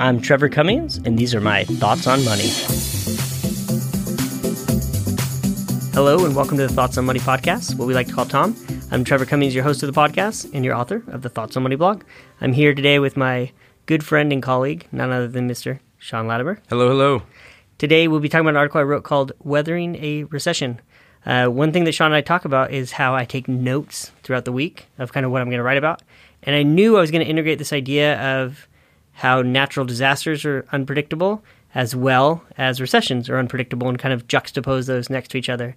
I'm Trevor Cummings, and these are my thoughts on money. Hello, and welcome to the Thoughts on Money podcast, what we like to call Tom. I'm Trevor Cummings, your host of the podcast and your author of the Thoughts on Money blog. I'm here today with my good friend and colleague, none other than Mr. Sean Latimer. Hello, hello. Today, we'll be talking about an article I wrote called Weathering a Recession. Uh, one thing that Sean and I talk about is how I take notes throughout the week of kind of what I'm going to write about. And I knew I was going to integrate this idea of how natural disasters are unpredictable as well as recessions are unpredictable and kind of juxtapose those next to each other.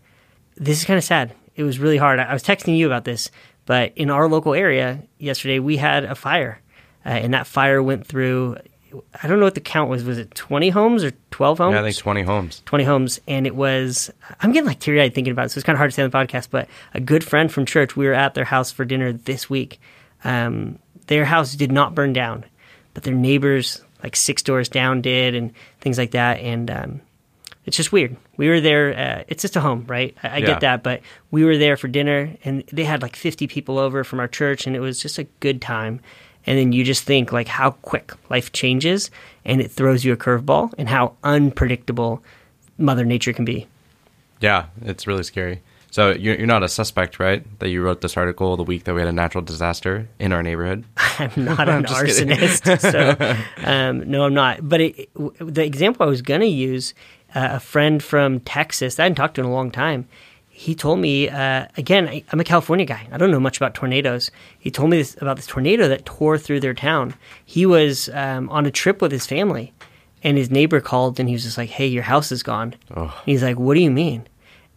This is kind of sad. It was really hard. I was texting you about this, but in our local area yesterday, we had a fire. Uh, and that fire went through, I don't know what the count was. Was it 20 homes or 12 homes? Yeah, I think 20 homes. 20 homes. And it was, I'm getting like teary eyed thinking about it. So it's kind of hard to say on the podcast, but a good friend from church, we were at their house for dinner this week. Um, their house did not burn down but their neighbors, like six doors down, did, and things like that. And um, it's just weird. We were there. Uh, it's just a home, right? I, I Yeah. get that, but we were there for dinner, and they had like 50 people over from our church, and it was just a good time. And then you just think like how quick life changes, and it throws you a curveball, and how unpredictable Mother Nature can be. Yeah, it's really scary. So you're, you're not a suspect, right? That you wrote this article the week that we had a natural disaster in our neighborhood. I'm not an just kidding. arsonist, so um, no, I'm not. But it, w- the example I was going to use, uh, a friend from Texas, I hadn't talked to in a long time. He told me uh, again. I, I'm a California guy. I don't know much about tornadoes. He told me this, about this tornado that tore through their town. He was um, on a trip with his family, and his neighbor called, and he was just like, "Hey, your house is gone." Oh. He's like, "What do you mean?"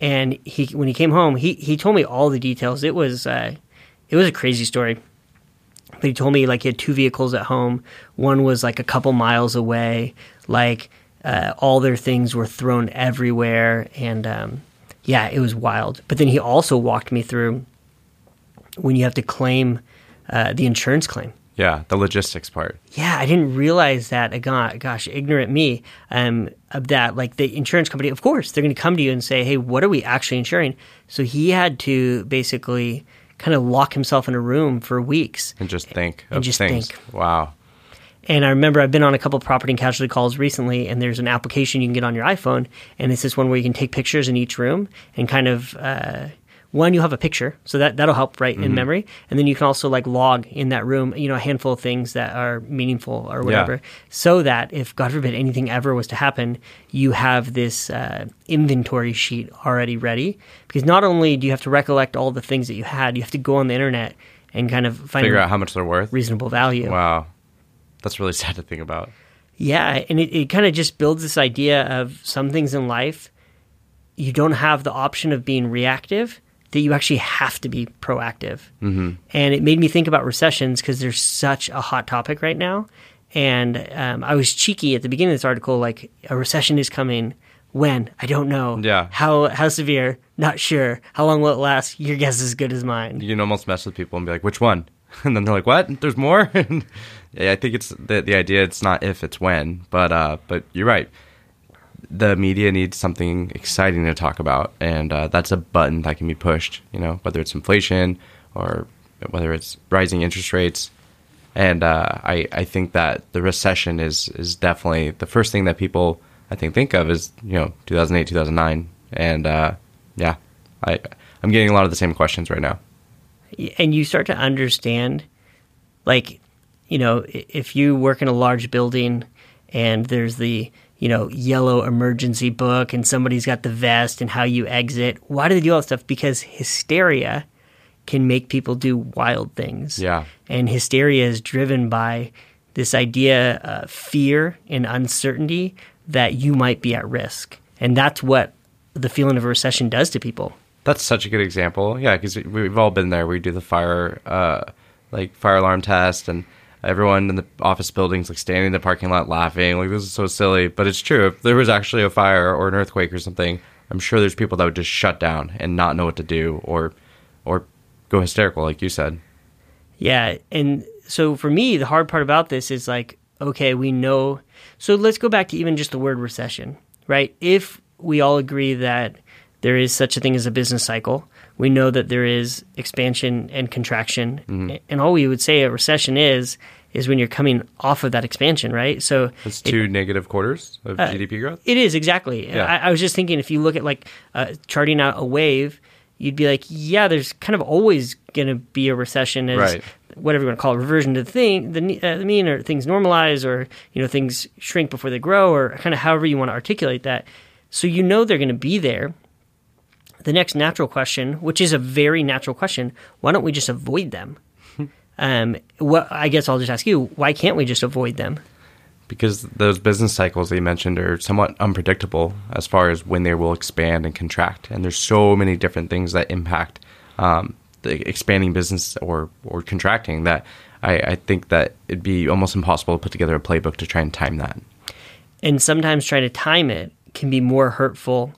And he, when he came home, he he told me all the details. It was uh, it was a crazy story he told me like he had two vehicles at home. One was like a couple miles away. Like uh, all their things were thrown everywhere, and um, yeah, it was wild. But then he also walked me through when you have to claim uh, the insurance claim. Yeah, the logistics part. Yeah, I didn't realize that. go- Gosh, ignorant me. Um, of that, like the insurance company, of course, they're going to come to you and say, "Hey, what are we actually insuring?" So he had to basically kind of lock himself in a room for weeks And just think And of just things. think. Wow. And I remember I've been on a couple of property and casualty calls recently, and there's an application you can get on your iPhone, and it's this one where you can take pictures in each room and kind of uh, one you have a picture, so that that'll help right in memory, and then you can also like log in that room, you know, a handful of things that are meaningful or whatever, so that if God forbid anything ever was to happen, you have this uh, inventory sheet already ready. Because not only do you have to recollect all the things that you had, you have to go on the internet and kind of find Figure out how much they're worth. reasonable value. Wow. That's really sad to think about. Yeah, and it, it kind of just builds this idea of some things in life you don't have the option of being reactive, that you actually have to be proactive. Mm-hmm. And it made me think about recessions because they're such a hot topic right now. And um, I was cheeky at the beginning of this article, like a recession is coming. When I don't know. Yeah. How how severe? Not sure. How long will it last? Your guess is as good as mine. You can almost mess with people and be like, which one? And then they're like, what? There's more? yeah, I think it's the, the idea, it's not if, it's when. But, uh, but you're right. The media needs something exciting to talk about. And uh, that's a button that can be pushed, you know, whether it's inflation or whether it's rising interest rates. And uh, I, I think that the recession is, is definitely the first thing that people, I think, think of is, you know, 2008, 2009. And uh, yeah, I, I'm getting a lot of the same questions right now. and you start to understand like you know if you work in a large building and there's the you know yellow emergency book and somebody's got the vest and how you exit why do they do all that stuff because hysteria can make people do wild things Yeah. and hysteria is driven by this idea of fear and uncertainty that you might be at risk and that's what the feeling of a recession does to people That's such a good example. Yeah, because we've all been there. We do the fire, uh, like fire alarm test, and everyone in the office buildings like standing in the parking lot laughing. Like this is so silly, but it's true. If there was actually a fire or an earthquake or something, I'm sure there's people that would just shut down and not know what to do, or, or go hysterical, like you said. Yeah, and so for me, the hard part about this is like, okay, we know. So let's go back to even just the word recession, right? If we all agree that there is such a thing as a business cycle, we know that there is expansion and contraction, mm-hmm. and all we would say a recession is is when you're coming off of that expansion, right? So That's it- two negative quarters of GDP growth. it is exactly. Yeah. I, I was just thinking if you look at like uh, charting out a wave, you'd be like, yeah, there's kind of always going to be a recession as Right. whatever you want to call it, reversion to the thing, the, uh, the mean, or things normalize, or you know things shrink before they grow, or kind of however you want to articulate that. So you know they're going to be there. The next natural question, which is a very natural question, why don't we just avoid them? Um, what I guess I'll just ask you, why can't we just avoid them? because those business cycles that you mentioned are somewhat unpredictable as far as when they will expand and contract. And there's so many different things that impact um, the expanding business or, or contracting that I, I think that it'd be almost impossible to put together a playbook to try and time that. and sometimes trying to time it can be more hurtful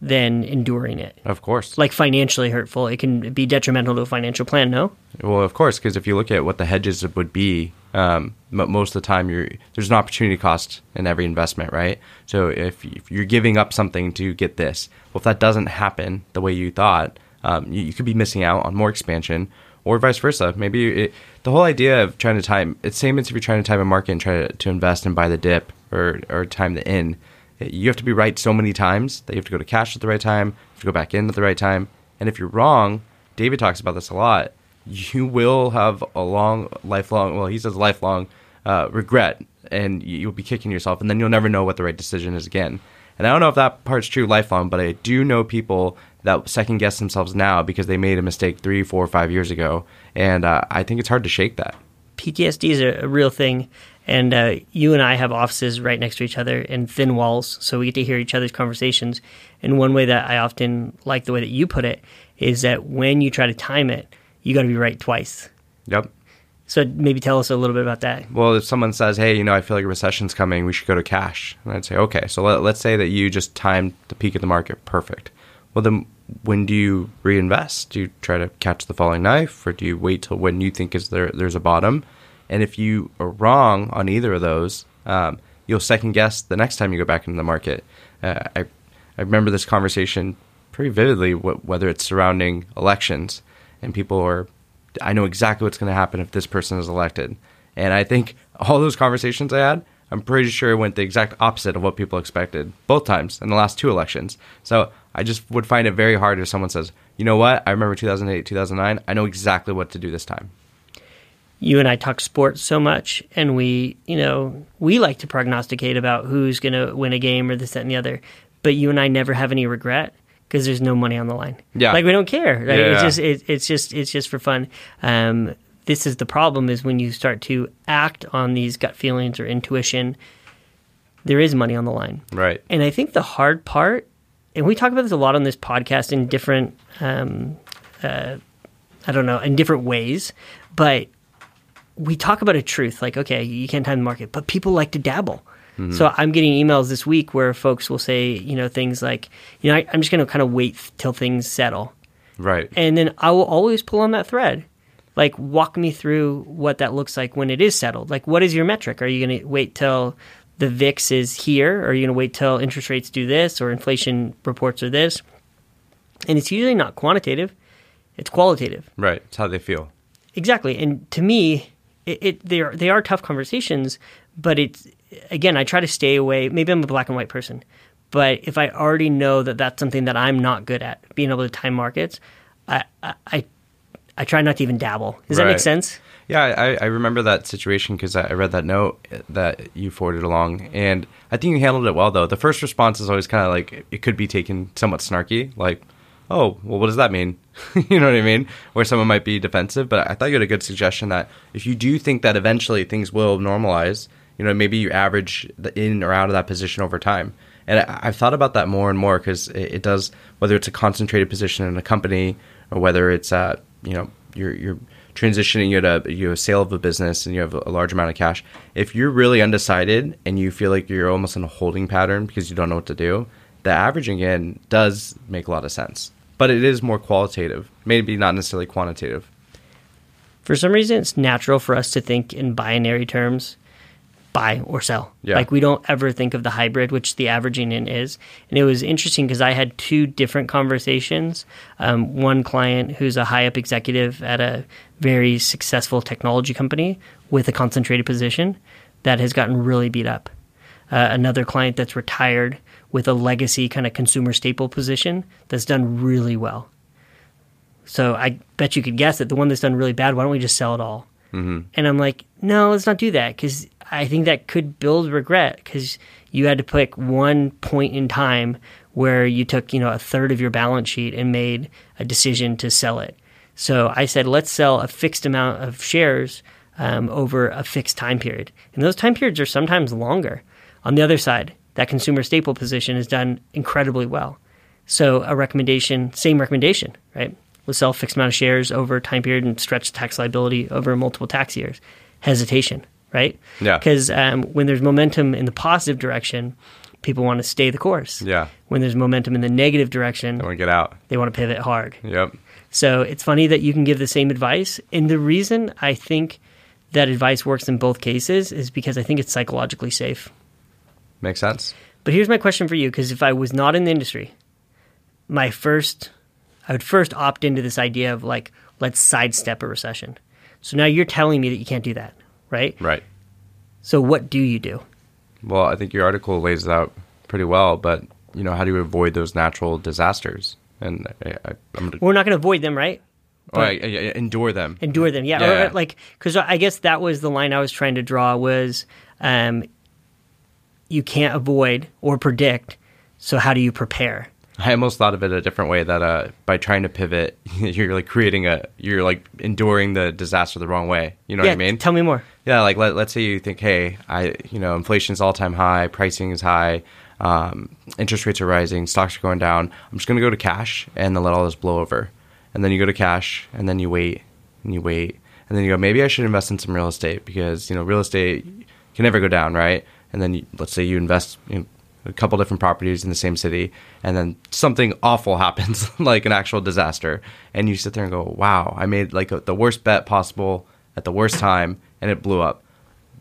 than enduring it. Of course. Like financially hurtful, it can be detrimental to a financial plan. No, Well, of course, because if you look at what the hedges would be, um, most of the time you're there's an opportunity cost in every investment, right? So if, if you're giving up something to get this, well, if that doesn't happen the way you thought, um, you, you could be missing out on more expansion, or vice versa. Maybe it, the whole idea of trying to time it's same as if you're trying to time a market and try to, to invest and buy the dip or or time the in. You have to be right so many times that you have to go to cash at the right time, you have to go back in at the right time, and if you're wrong, David talks about this a lot you will have a long, lifelong, well, he says lifelong uh, regret, and you- you'll be kicking yourself, and then you'll never know what the right decision is again. And I don't know if that part's true lifelong, but I do know people that second guess themselves now because they made a mistake three, four, five years ago, and uh, I think it's hard to shake that. PTSD is a, a real thing, and uh, you and I have offices right next to each other and thin walls, so we get to hear each other's conversations. And one way that I often like the way that you put it is that when you try to time it, you got to be right twice. Yep. So maybe tell us a little bit about that. Well, if someone says, "Hey, you know, I feel like a recession's coming, we should go to cash," and I'd say, "Okay." So let, let's say that you just timed the peak of the market perfect. Well, then when do you reinvest? Do you try to catch the falling knife, or do you wait till when you think is there there's a bottom? And if you are wrong on either of those, um, you'll second guess the next time you go back into the market. Uh, I I remember this conversation pretty vividly, wh- whether it's surrounding elections and people are I know exactly what's going to happen if this person is elected. And I think all those conversations I had, I'm pretty sure it went the exact opposite of what people expected both times in the last two elections. So I just would find it very hard if someone says, you know what, I remember 2008, 2009, I know exactly what to do this time. You and I talk sports so much, and we, you know, we like to prognosticate about who's going to win a game or this, that, and the other. But you and I never have any regret because there's no money on the line. Yeah. like we don't care. Right? Yeah, It's yeah. just, it, it's just, it's just for fun. Um, this is the problem: is when you start to act on these gut feelings or intuition. There is money on the line. Right. And I think the hard part, and we talk about this a lot on this podcast in different, um, uh, I don't know, in different ways, but we talk about a truth like, okay, you can't time the market, but people like to dabble. So I'm getting emails this week where folks will say, you know, things like, you know, I, I'm just going to kind of wait till things settle. Right. And then I will always pull on that thread. Like, walk me through what that looks like when it is settled. Like, what is your metric? Are you going to wait till the VIX is here? Or are you going to wait till interest rates do this or inflation reports are this? And it's usually not quantitative, it's qualitative. right. It's how they feel. Exactly. And to me, it, it they are they are tough conversations, but it's again, I try to stay away. Maybe I'm a black and white person, but if I already know that that's something that I'm not good at, being able to time markets, I I I, try not to even dabble. Does that make sense? Yeah, I, I remember that situation because I read that note that you forwarded along, and I think you handled it well. Though the first response is always kind of like it could be taken somewhat snarky, like, "Oh, well, what does that mean?" you know what I mean? Where someone might be defensive. But I thought you had a good suggestion that if you do think that eventually things will normalize, you know, maybe you average the in or out of that position over time. And I, I've thought about that more and more because it, it does, whether it's a concentrated position in a company or whether it's, uh, you know, you're, you're transitioning you to you have a sale of a business and you have a large amount of cash. If you're really undecided and you feel like you're almost in a holding pattern because you don't know what to do, the averaging in does make a lot of sense. But it is more qualitative, maybe not necessarily quantitative. For some reason, it's natural for us to think in binary terms. buy or sell. Yeah. Like we don't ever think of the hybrid, which the averaging in is. And it was interesting because I had two different conversations. Um, one client who's a high up executive at a very successful technology company with a concentrated position that has gotten really beat up. Uh, another client that's retired with a legacy kind of consumer staple position that's done really well. So I bet you could guess that the one that's done really bad, why don't we just sell it all? Mm-hmm. And I'm like, no, let's not do that because I think that could build regret because you had to pick one point in time where you took, you know, a third of your balance sheet and made a decision to sell it. So I said, let's sell a fixed amount of shares um, over a fixed time period. And those time periods are sometimes longer. On the other side, that consumer staple position has done incredibly well. So a recommendation, same recommendation, right? Let's sell a fixed amount of shares over a time period and stretch tax liability over multiple tax years. Hesitation, right? Yeah. Because um, when there's momentum in the positive direction, people want to stay the course. Yeah. When there's momentum in the negative direction, they want to get out. they want to pivot hard. Yep. So it's funny that you can give the same advice. And the reason I think that advice works in both cases is because I think it's psychologically safe. Makes sense. But here's my question for you because if I was not in the industry, my first, I would first opt into this idea of like, let's sidestep a recession. So now you're telling me that you can't do that, right? Right. So what do you do? Well, I think your article lays it out pretty well, but you know, how do you avoid those natural disasters? And I, I, I'm gonna We're not going to avoid them, right? oh, I, I, I endure them. endure them. Yeah, Yeah. Or, like because I guess that was the line I was trying to draw was um, you can't avoid or predict. So how do you prepare? I almost thought of it a different way that uh, by trying to pivot, you're like creating a, you're like enduring the disaster the wrong way. You know yeah, what I mean? tell me more. Yeah, like let, let's say you think, hey, I, you know, inflation's all time high, pricing is high, um, interest rates are rising, stocks are going down. I'm just going to go to cash and then let all this blow over. And then you go to cash and then you wait and you wait. And then you go, maybe I should invest in some real estate because, you know, real estate can never go down, right? And then you, let's say you invest in a couple different properties in the same city and then something awful happens, like an actual disaster. And you sit there and go, wow, I made like a, the worst bet possible at the worst time and it blew up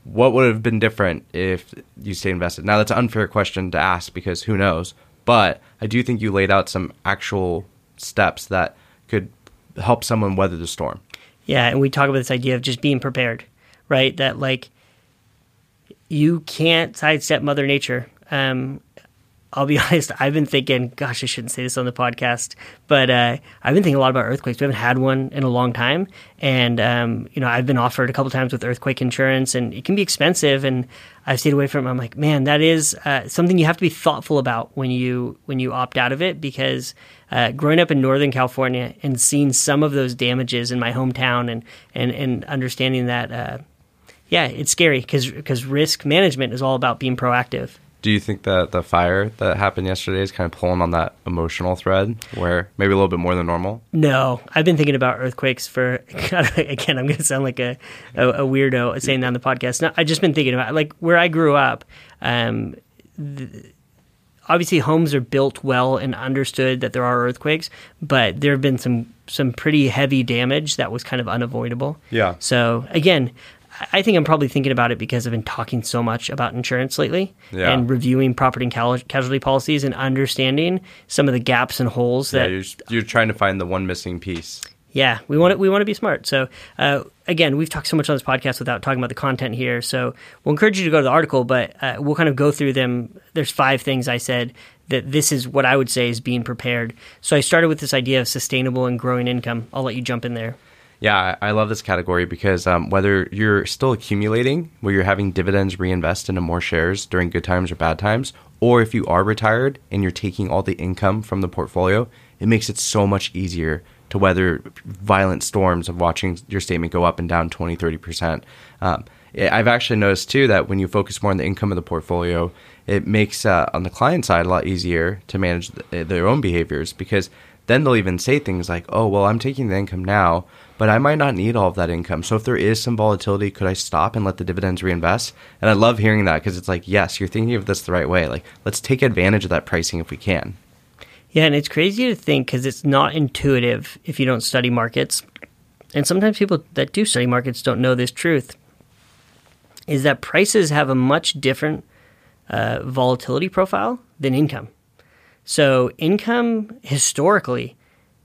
what would have been different if you stayed invested? Now that's an unfair question to ask because who knows. But I do think you laid out some actual steps that could help someone weather the storm. Yeah, and we talk about this idea of just being prepared, right? That like you can't sidestep Mother Nature. Um, I'll be honest, I've been thinking, gosh, I shouldn't say this on the podcast, but uh, I've been thinking a lot about earthquakes. We haven't had one in a long time, and um, you know, I've been offered a couple times with earthquake insurance, and it can be expensive, and I've stayed away from it. I'm like, man, that is uh, something you have to be thoughtful about when you when you opt out of it, because uh, growing up in Northern California and seeing some of those damages in my hometown, and and and understanding that. Yeah, it's scary because risk management is all about being proactive. Do you think that the fire that happened yesterday is kind of pulling on that emotional thread where maybe a little bit more than normal? No, I've been thinking about earthquakes for again. I'm going to sound like a, a, a weirdo saying that on the podcast. No, I've just been thinking about like where I grew up. Um, the, obviously, homes are built well and understood that there are earthquakes, but there have been some some pretty heavy damage that was kind of unavoidable. Yeah. So again, I think I'm probably thinking about it because I've been talking so much about insurance lately Yeah. and reviewing property and casualty policies and understanding some of the gaps and holes Yeah, that you're, you're trying to find the one missing piece. yeah, we want to, we want to be smart. So uh, again, we've talked so much on this podcast without talking about the content here. So we'll encourage you to go to the article, but uh, we'll kind of go through them. There's five things I said that this is what I would say is being prepared. So I started with this idea of sustainable and growing income. I'll let you jump in there. Yeah, I love this category because um, whether you're still accumulating, where you're having dividends reinvest into more shares during good times or bad times, or if you are retired and you're taking all the income from the portfolio, it makes it so much easier to weather violent storms of watching your statement go up and down 20, 30%. Um, I- I've actually noticed too that when you focus more on the income of the portfolio, it makes uh, on the client side a lot easier to manage th- their own behaviors because then they'll even say things like, "Oh, well, I'm taking the income now, but I might not need all of that income. So if there is some volatility, could I stop and let the dividends reinvest?" And I love hearing that because it's like, yes, you're thinking of this the right way. Like, let's take advantage of that pricing if we can. Yeah, and it's crazy to think because it's not intuitive if you don't study markets. And sometimes people that do study markets don't know this truth. is that prices have a much different uh, volatility profile than income. So income historically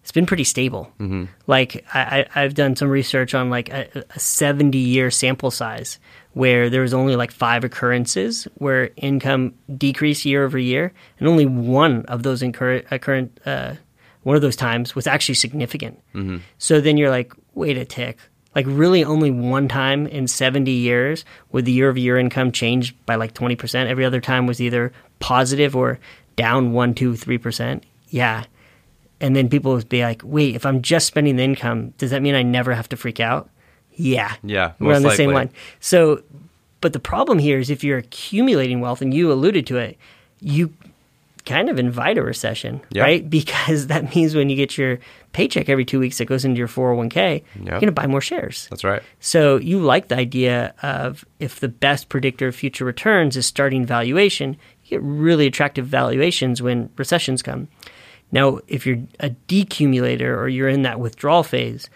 it's been pretty stable. Mm-hmm. Like I, have done some research on like a, a 70 year sample size where there was only like five occurrences where income decreased year over year, and only one of those incur- occurrent uh, one of those times was actually significant. Mm-hmm. So then you're like, wait a tick. Like really, only one time in 70 years would the year over year income change by like 20%. Every other time was either positive or down one, two, three percent. Yeah and then people would be like, "Wait, if I'm just spending the income, does that mean I never have to freak out?" Yeah, yeah, we're on the likely. same line. So, but the problem here is if you're accumulating wealth, and you alluded to it, you kind of invite a recession, yep. right? Because that means when you get your paycheck every two weeks that goes into your 401k, yep. you're going to buy more shares. That's right. So you like the idea of if the best predictor of future returns is starting valuation, you get really attractive valuations when recessions come. Now, if you're a decumulator or you're in that withdrawal phase,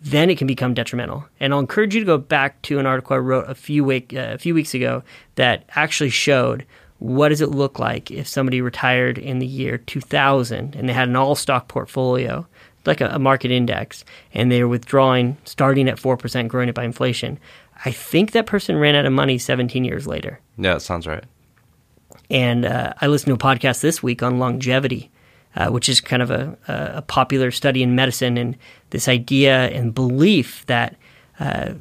then it can become detrimental. And I'll encourage you to go back to an article I wrote a few week uh, a few weeks ago that actually showed what does it look like if somebody retired in the year 2000 and they had an all stock portfolio, like a, a market index, and they were withdrawing starting at 4%, growing it by inflation. I think that person ran out of money 17 years later. Yeah, that sounds right. And uh, I listened to a podcast this week on longevity uh, which is kind of a, a, popular study in medicine, and this idea and belief that, uh,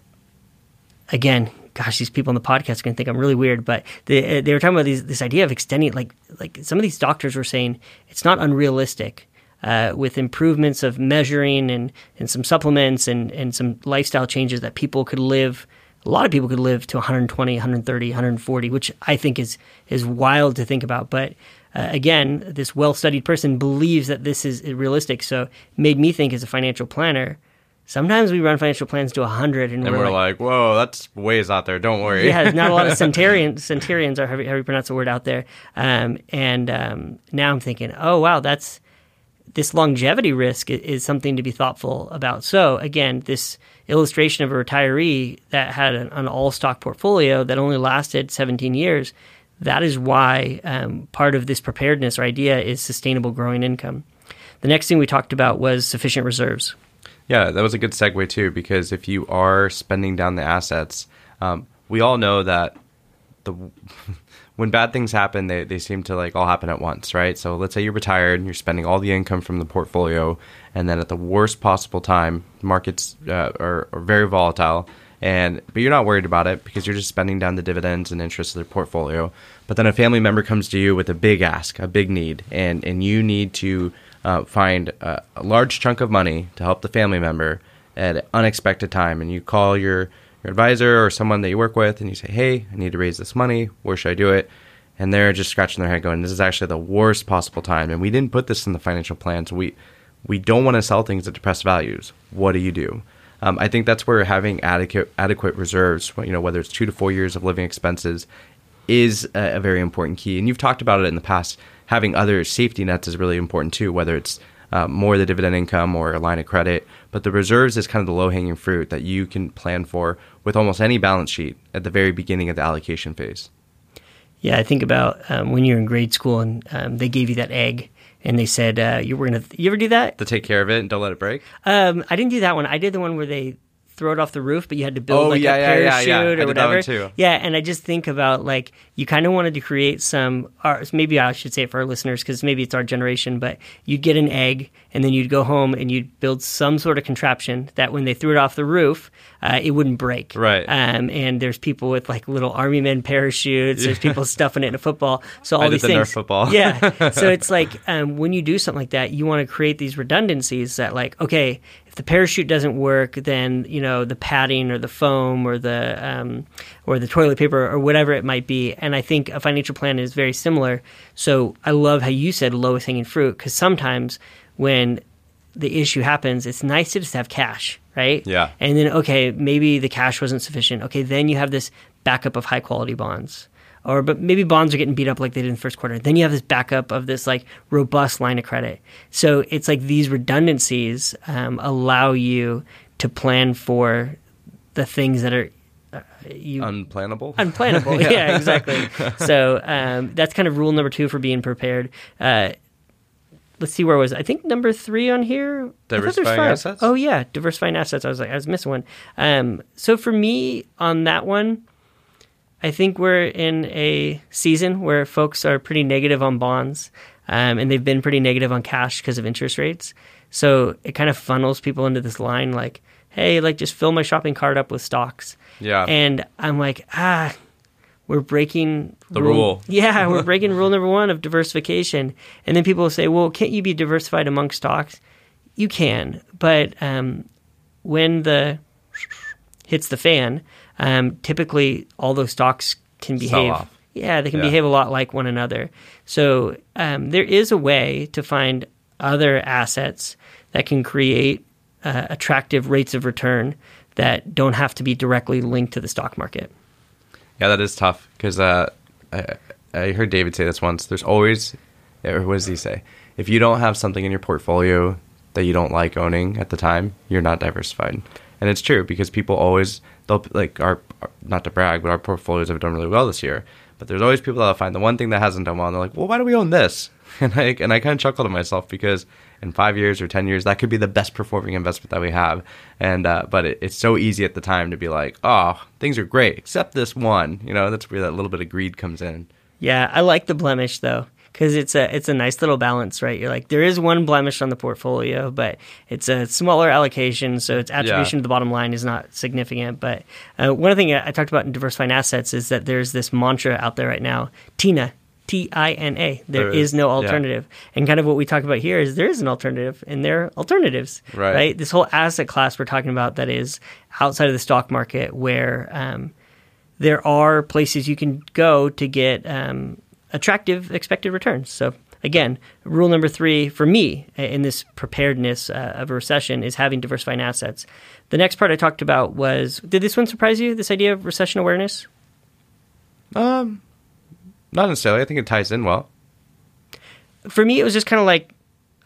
again, gosh, these people on the podcast are going to think I'm really weird, but they, they were talking about these, this idea of extending, like, like some of these doctors were saying it's not unrealistic. Uh, with improvements of measuring and, and some supplements and, and some lifestyle changes that people could live a lot of people could live to 120 130 140 which i think is is wild to think about but uh, again, this well studied person believes that this is realistic. So made me think as a financial planner, sometimes we run financial plans to 100 and, and we're, we're like, like, whoa, that's ways out there. Don't worry. yeah, not a lot of centurions, centurions are how you pronounce the word out there. Um, and um, now I'm thinking, oh, wow, that's this longevity risk is something to be thoughtful about. So again, this illustration of a retiree that had an, an all stock portfolio that only lasted 17 years that is why um, part of this preparedness or idea is sustainable growing income. The next thing we talked about was sufficient reserves. Yeah, that was a good segue too, because if you are spending down the assets, um, we all know that the when bad things happen, they, they seem to like all happen at once, right? So let's say you're retired and you're spending all the income from the portfolio, and then at the worst possible time, markets uh, are, are very volatile and but you're not worried about it because you're just spending down the dividends and interest of their portfolio. But then a family member comes to you with a big ask, a big need, and and you need to uh, find a, a, large chunk of money to help the family member at an unexpected time, and you call your your advisor or someone that you work with, and you say, "Hey, I need to raise this money. Where should I do it?" And they're just scratching their head, going, "This is actually the worst possible time, and we didn't put this in the financial plan, so we we don't want to sell things at depressed values. What do you do?" Um, I think that's where having adequate adequate reserves, you know, whether it's two to four years of living expenses, is a, a, very important key. And you've talked about it in the past. Having other safety nets is really important too, whether it's uh, more the dividend income or a line of credit. But the reserves is kind of the low hanging fruit that you can plan for with almost any balance sheet at the very beginning of the allocation phase. Yeah, I think about um, when you're in grade school and um, they gave you that egg and they said uh, you were gonna. You ever do that? To take care of it and don't let it break. Um, I didn't do that one. I did the one where they throw it off the roof, but you had to build oh, like yeah, a parachute yeah, yeah, or whatever. Yeah, and I just think about like you kind of wanted to create some. Or maybe I should say it for our listeners because maybe it's our generation, but you'd get an egg and then you'd go home and you'd build some sort of contraption that when they threw it off the roof, uh, it wouldn't break. Right. Um, and there's people with like little army men parachutes. There's people stuffing it in a football. So all these the things. Nerf football. yeah. So it's like um, when you do something like that, you want to create these redundancies that like okay, if the parachute doesn't work, then you know the padding or the foam or the um, or the toilet paper or whatever it might be. And I think a financial plan is very similar. So I love how you said lowest hanging fruit because sometimes when the issue happens, it's nice to just have cash, right? Yeah. And then okay, maybe the cash wasn't sufficient. Okay, then you have this backup of high quality bonds or but maybe bonds are getting beat up like they did in the first quarter. Then you have this backup of this like robust line of credit. So it's like these redundancies um, allow you to plan for the things that are you Unplannable. unplannable. yeah. exactly. So um, that's kind of rule number two for being prepared. Uh, let's see where was I think number three on here. I Diversifying assets? Oh yeah, diversifying assets. I was like I was missing one. Um, so for me on that one, I think we're in a season where folks are pretty negative on bonds, um, and they've been pretty negative on cash because of interest rates. So it kind of funnels people into this line like, hey, like just fill my shopping cart up with stocks. Yeah. And I'm like, ah, we're breaking The rule. Yeah, we're breaking rule number one of diversification. And then people will say, well, can't you be diversified among stocks? You can, but um, when the hits the fan, um, typically all those stocks can behave. Yeah, they can Yeah. behave a lot like one another. So um, there is a way to find other assets that can create uh, attractive rates of return that don't have to be directly linked to the stock market. Yeah, that is tough because uh, I, I heard David say this once. There's always, or what does he say? If you don't have something in your portfolio that you don't like owning at the time, you're not diversified. And it's true because people always they'll like our not to brag, but our portfolios have done really well this year. But there's always people that'll find the one thing that hasn't done well, and they're like, "Well, why do we own this?" And I and I kind of chuckle to myself because in five years or ten years, that could be the best performing investment that we have. And uh, but it, it's so easy at the time to be like, "Oh, things are great except this one." You know, that's where that little bit of greed comes in. Yeah, I like the blemish though because it's a it's a nice little balance, right? You're like there is one blemish on the portfolio, but it's a smaller allocation, so its attribution Yeah. to the bottom line is not significant. But uh, one thing I I talked about in diversifying assets is that there's this mantra out there right now, TINA. T I N A. There There is is, no yeah. alternative. And kind of what we talk about here is there is an alternative, and there are alternatives. Right. This whole asset class we're talking about that is outside of the stock market where um, there are places you can go to get um, attractive expected returns. So again, rule number three for me uh, in this preparedness uh, of a recession is having diversifying assets. The next part I talked about was did this one surprise you? This idea of recession awareness? Um, not necessarily. I think it ties in well. For me, it was just kind of like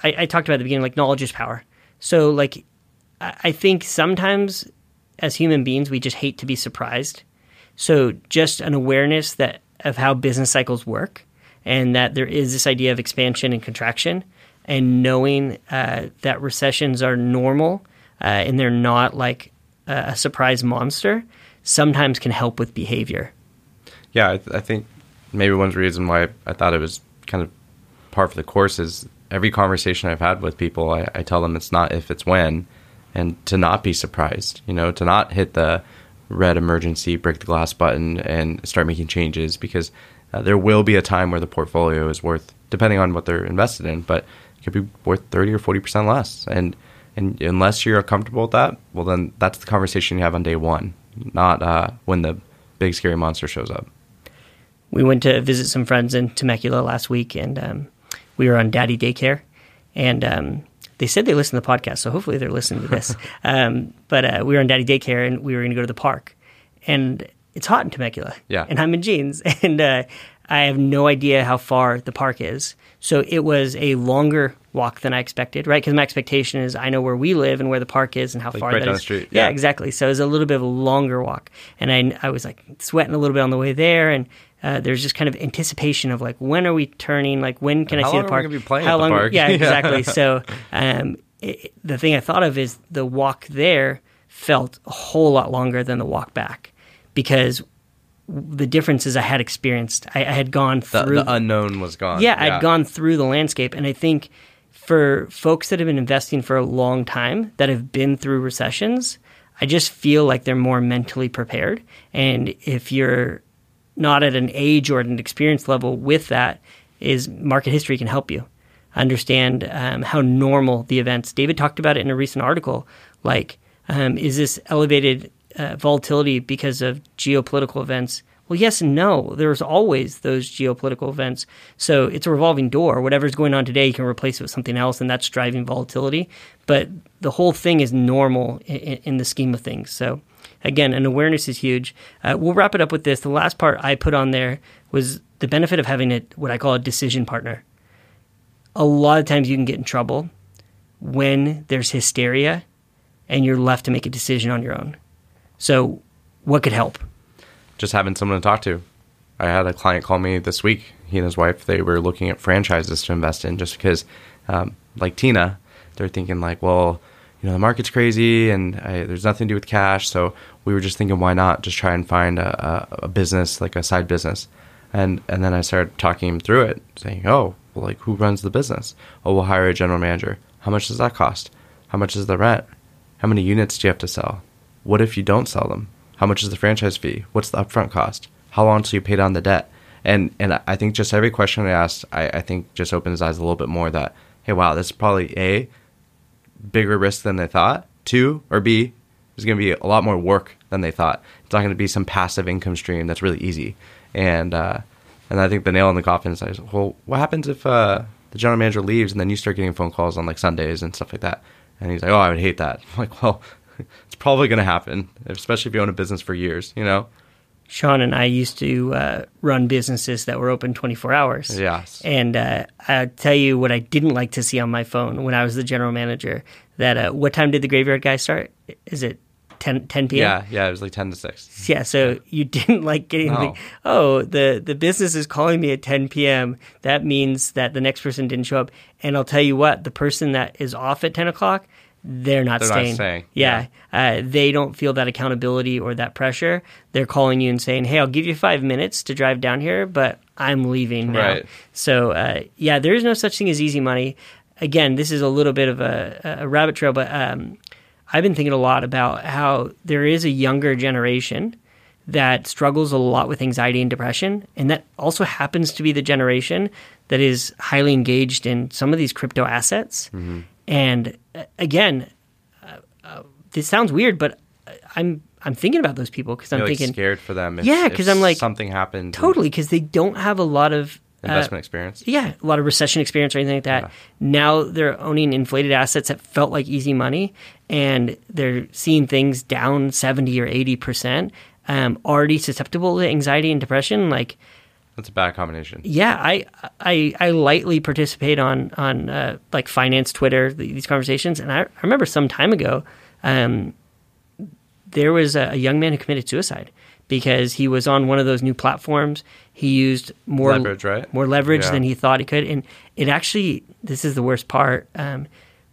I, I talked about at the beginning, like knowledge is power. So like I, I think sometimes as human beings we just hate to be surprised. So just an awareness that of how business cycles work, and that there is this idea of expansion and contraction, and knowing uh, that recessions are normal uh, and they're not like a, surprise monster, sometimes can help with behavior. Yeah, I, th- I think maybe one reason why I thought it was kind of par for the course is every conversation I've had with people, I, I tell them it's not if, it's when, and to not be surprised, you know, to not hit the red emergency, break the glass button, and start making changes because uh, there will be a time where the portfolio is worth, depending on what they're invested in, but it could be worth 30 or 40% less. And, and unless you're comfortable with that, well, then that's the conversation you have on day one, not uh, when the big scary monster shows up. We went to visit some friends in Temecula last week, and um, we were on daddy daycare, and um, they said they listened to the podcast, so hopefully they're listening to this. um, but uh, we were on daddy daycare, and we were going to go to the park, and it's hot in Temecula, Yeah. and I'm in jeans, and uh, I have no idea how far the park is. So it was a longer walk than I expected, right? Because my expectation is I know where we live and where the park is and how far right that down is. the street, yeah, yeah. exactly. So it was a little bit of a longer walk, and I I was like sweating a little bit on the way there, and uh, there's just kind of anticipation of like when are we turning? Like when can I see the park? be playing How the long? park? Yeah, Yeah. exactly. so um, it, the thing I thought of is the walk there felt a whole lot longer than the walk back because the differences I had experienced. I, I had gone through the unknown was gone. yeah, I'd gone through the landscape, and I think for folks that have been investing for a long time, that have been through recessions, I just feel like they're more mentally prepared. And if you're not at an age or at an experience level with that, is market history can help you understand um, how normal the events. David talked about it in a recent article. Like, um, is this elevated uh, volatility because of geopolitical events? Well, yes and no. There's always those geopolitical events. So it's a revolving door. Whatever's going on today, you can replace it with something else, and that's driving volatility. But the whole thing is normal in, in the scheme of things. So again, an awareness is huge. Uh, we'll wrap it up with this. The last part I put on there was the benefit of having a, what I call a decision partner. A lot of times you can get in trouble when there's hysteria and you're left to make a decision on your own. So, what could help? just having someone to talk to. I had a client call me this week. He and his wife they were looking at franchises to invest in just because, um, like Tina, they're thinking like, well, you know, the market's crazy and I, there's nothing to do with cash. So we were just thinking, why not just try and find a, a, a business like a side business, and and then I started talking him through it, saying, oh, well, like who runs the business? Oh, we'll hire a general manager. How much does that cost? How much is the rent? How many units do you have to sell? What if you don't sell them? How much is the franchise fee? What's the upfront cost? How long till you pay down the debt? And and I think just every question I asked, I, I think just opened his eyes a little bit more that, hey, wow, this is probably a bigger risk than they thought. Two or B, there's going to be a lot more work than they thought. It's not going to be some passive income stream that's really easy. And uh, and I think the nail in the coffin is, like, well, what happens if uh, the general manager leaves and then you start getting phone calls on like Sundays and stuff like that? And he's like, oh, I would hate that. I'm like, well, it's probably going to happen, especially if you own a business for years, you know? Sean and I used to uh, run businesses that were open 24 hours. Yes. And uh, I'll tell you what I didn't like to see on my phone when I was the general manager that uh, what time did the graveyard guy start? Is it 10, 10 p.m.? Yeah, yeah, it was like 10 to 6. Yeah, so you didn't like getting No. the, oh, the, the business is calling me at 10 p.m. That means that the next person didn't show up. And I'll tell you what, the person that is off at 10 o'clock, they're not They're not staying. staying, Yeah, Uh, they don't feel that accountability or that pressure. They're calling you and saying, hey, I'll give you five minutes to drive down here, but I'm leaving now. Right. So, uh, yeah, there is no such thing as easy money. Again, this is a little bit of a, a rabbit trail, but um, I've been thinking a lot about how there is a younger generation that struggles a lot with anxiety and depression. And that also happens to be the generation that is highly engaged in some of these crypto assets. And uh, again, uh, uh, this sounds weird, but I'm I'm thinking about those people because I'm You're like thinking scared for them. If, Yeah, because I'm like, something happened. totally because they don't have a lot of uh, Investment experience. yeah, a lot of recession experience or anything like that. Now they're owning inflated assets that felt like easy money, and they're seeing things down seventy or eighty percent. Um, already susceptible to anxiety and depression. Like, That's a bad combination. yeah, I I, I lightly participate on on uh, like finance Twitter these conversations, and I, I remember some time ago, um, there was a, a young man who committed suicide because he was on one of those new platforms. He used more Leverage, right? more leverage Yeah. than he thought he could, and it actually this is the worst part. Um,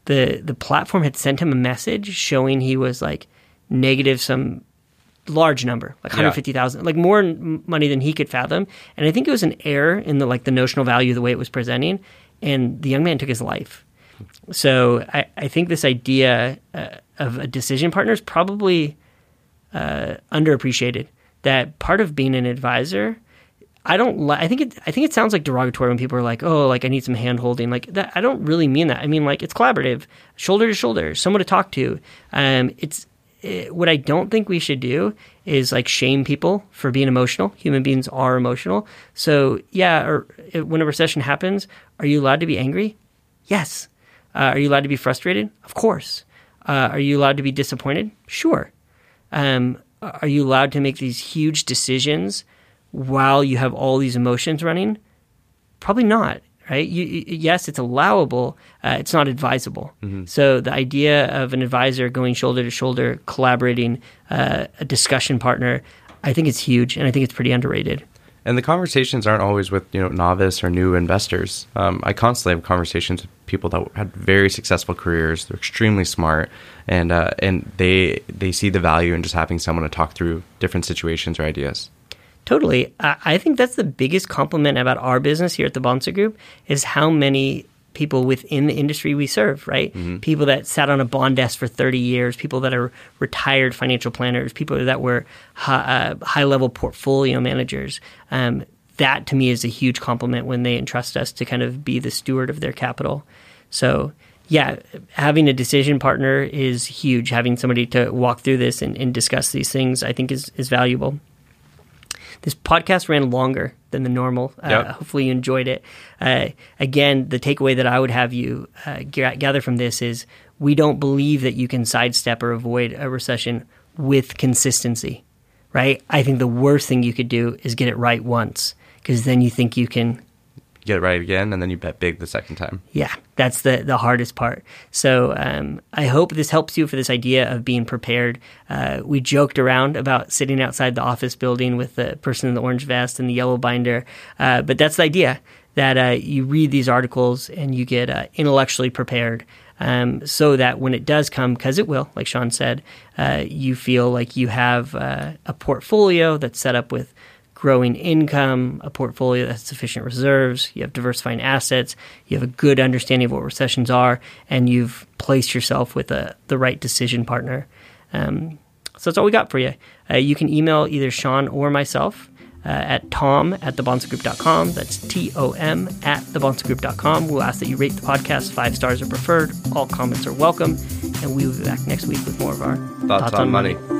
the the platform had sent him a message showing he was like negative some large number, like Yeah. 150,000, like more money than he could fathom. And I think it was an error in the like the notional value, the way it was presenting. And the young man took his life. So I, I think this idea uh, of a decision partner is probably uh, underappreciated. That part of being an advisor, I don't. Li- I think it. I think it sounds like derogatory when people are like, "Oh, like I need some hand holding." Like that. I don't really mean that. I mean like it's collaborative, shoulder to shoulder, someone to talk to. Um, it's it, what I don't think we should do is like shame people for being emotional. Human beings are emotional. So yeah, or uh, when a recession happens, are you allowed to be angry? Yes. Uh, are you allowed to be frustrated? Of course. Uh, are you allowed to be disappointed? Sure. Um, are you allowed to make these huge decisions while you have all these emotions running? Probably not. Right? You, yes, it's allowable. Uh, it's not advisable. So the idea of an advisor going shoulder to shoulder, collaborating, uh, a discussion partner, I think it's huge, and I think it's pretty underrated. And the conversations aren't always with you know novice or new investors. Um, I constantly have conversations with people that had very successful careers. They're extremely smart, and uh, and they they see the value in just having someone to talk through different situations or ideas. Totally. I I think that's the biggest compliment about our business here at the Bahnsen Group is how many people within the industry we serve, right? People that sat on a bond desk for 30 years, people that are retired financial planners, people that were high, uh, high level portfolio managers. Um, that to me is a huge compliment when they entrust us to kind of be the steward of their capital. So, yeah, having a decision partner is huge. Having somebody to walk through this and, and discuss these things, I think, is, is valuable this podcast ran longer than the normal. Uh, Yep. Hopefully, you enjoyed it. Uh, again, the takeaway that I would have you uh, gather from this is we don't believe that you can sidestep or avoid a recession with consistency, right? I think the worst thing you could do is get it right once because then you think you can Get it right again, and then you bet big the second time. Yeah, that's the the hardest part. So um, I hope this helps you for this idea of being prepared. Uh, we joked around about sitting outside the office building with the person in the orange vest and the yellow binder, uh, but that's the idea that uh, you read these articles and you get uh, intellectually prepared. Um, so that when it does come, because it will, like Sean said, uh, you feel like you have uh, a portfolio that's set up with growing income, a portfolio that has sufficient reserves, you have diversifying assets, you have a good understanding of what recessions are, and you've placed yourself with a, the right decision partner. Um, so that's all we got for you. Uh, you can email either Sean or myself uh, at tom at thebahnsengroup.com. That's T O M at thebahnsengroup.com. We'll ask that you rate the podcast. Five stars are preferred. All comments are welcome. And we will be back next week with more of our Thoughts, thoughts, on, on money.